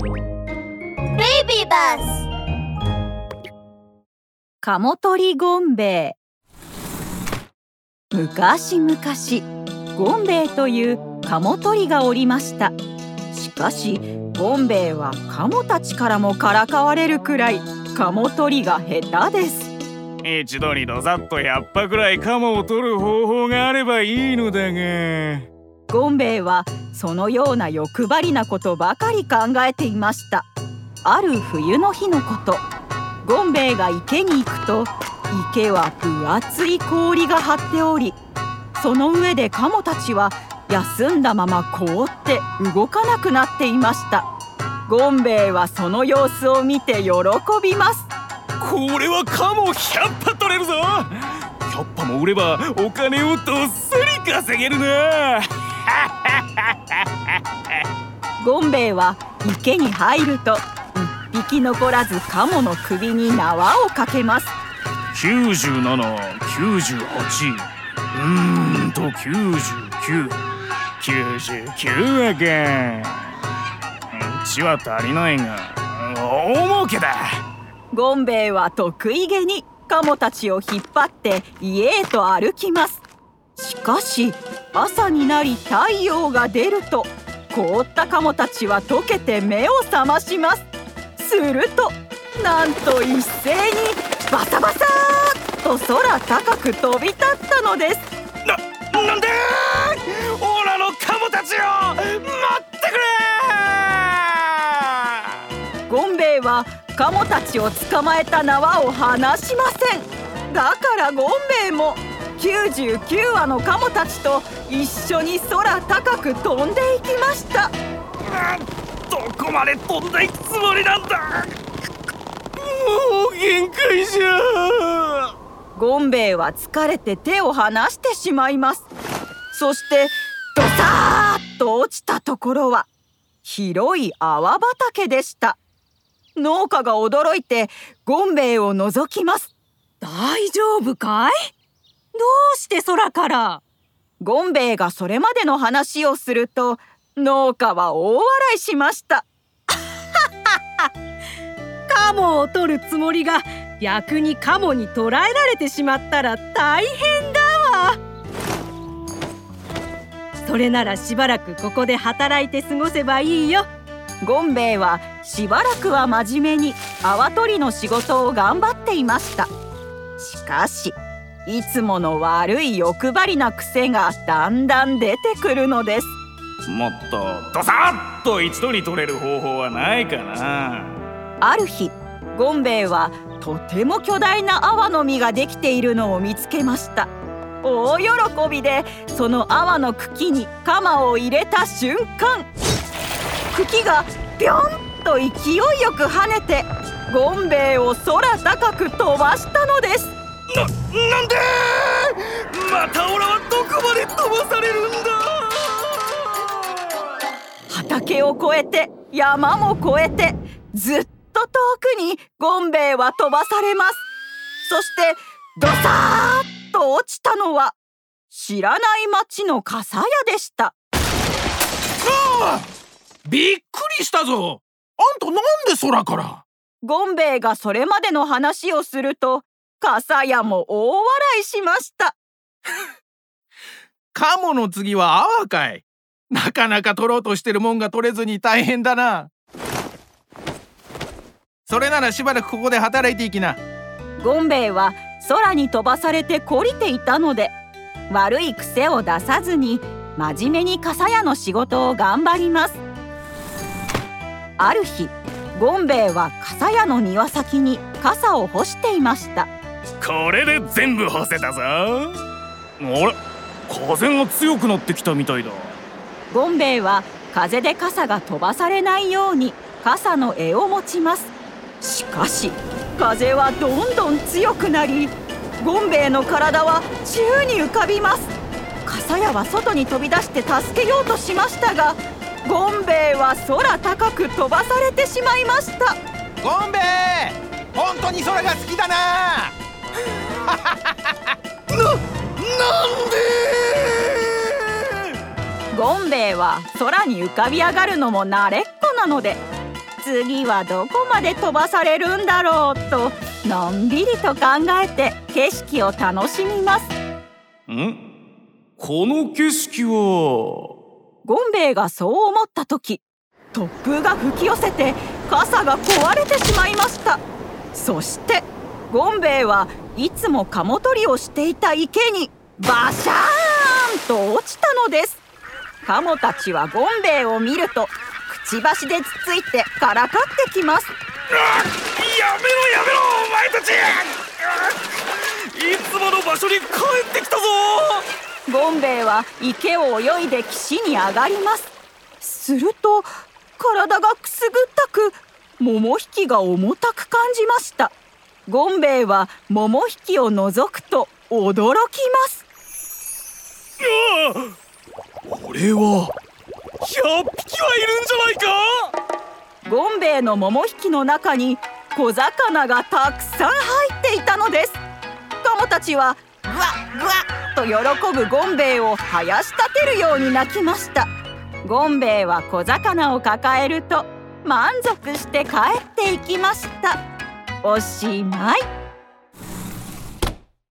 Baby bus カモトリゴンベイ。昔々ゴンベイというカモトリがおりました。しかしゴンベイはカモたちからもからかわれるくらいカモ取りが下手です。一度にどざっと100羽くらいカモを取る方法があればいいのだがゴンベイはそのような欲張りなことばかり考えていました。ある冬の日のこと。ゴンベイが池に行くと池は分厚い氷が張っておりその上でカモたちは休んだまま凍って動かなくなっていました。ゴンベイはその様子を見て喜びます。これはカモ100羽取れるぞ。100羽も売ればお金をどっさり稼げるな。ゴンベイは池に入ると一匹残らずカモの首に縄をかけます。9798うーんと9999羽か1は足りないが大儲けだ。ゴンベイは得意げにカモたちを引っ張って家へと歩きます。しかし朝になり太陽が出ると凍ったカモたちは溶けて目を覚まします。するとなんと一斉にバサバサーと空高く飛び立ったのです。な、なんでオラのカモたちを待ってくれ！ゴンベイはカモたちを捕まえた縄を離しません。だからゴンベイも99羽のカモたちと一緒に空高く飛んでいきました。どこまで飛んでいくつもりなんだ。もう限界じゃ。ゴンベイは疲れて手を離してしまいます。そしてドサーッと落ちたところは広い泡畑でした。農家が驚いてゴンベイを覗きます。大丈夫かい？どうして空から？ゴンベイがそれまでの話をすると農家は大笑いしました。カモを取るつもりが逆にカモに捕らえられてしまったら大変だわ。それならしばらくここで働いて過ごせばいいよ。ゴンベイはしばらくは真面目に泡取りの仕事を頑張っていました。しかしいつもの悪い欲張りな癖がだんだん出てくるのです。もっとドサッと一度に取れる方法はないかな。ある日ゴンベイはとても巨大な泡の実ができているのを見つけました。大喜びでその泡の茎に鎌を入れた瞬間茎がぴょんと勢いよく跳ねてゴンベイを空高く飛ばしたのですな、なんで？またオラはどこまで飛ばされるんだ？畑を越えて山も越えてずっと遠くにゴンベイは飛ばされます。そしてドサーッと落ちたのは知らない町の傘屋でした。びっくりしたぞ。あんたなんで空から？ゴンベイがそれまでの話をすると傘屋も大笑いしました。カモの次は泡かい。なかなか取ろうとしてるもんが取れずに大変だな。それならしばらくここで働いていきな。ゴンベイは空に飛ばされて懲りていたので悪い癖を出さずに真面目に傘屋の仕事を頑張ります。ある日ゴンベイは傘屋の庭先に傘を干していましたこれで全部干せたぞ。あれ？風が強くなってきたみたいだ。ゴンベイは風で傘が飛ばされないように傘の柄を持ちます。しかし風はどんどん強くなりゴンベイの体は宙に浮かびます。傘屋は外に飛び出して助けようとしましたがゴンベイは空高く飛ばされてしまいました。ゴンベイ本当に空が好きだなな、なんで？ゴンベイは空に浮かび上がるのも慣れっこなので次はどこまで飛ばされるんだろうとのんびりと考えて景色を楽しみます。ん？この景色は？ゴンベイがそう思った時突風が吹き寄せて傘が壊れてしまいました。そしてゴンベイはいつも鴨取りをしていた池にバシャーンと落ちたのです。カモたちはゴンベイを見るとくちばしでつついてからかってきます。やめろやめろお前たち。いつもの場所に帰ってきたぞ。ゴンベイは池を泳いで岸に上がります。すると体がくすぐったく桃引きが重たく感じましたゴンベイは桃引きを覗くと驚きます。これは100匹はいるんじゃないか？ゴンベイの桃引きの中に小魚がたくさん入っていたのです。カモたちはグワッグワッと喜ぶゴンベイを生やし立てるように鳴きました。ゴンベイは小魚を抱えると満足して帰っていきましたおしまい。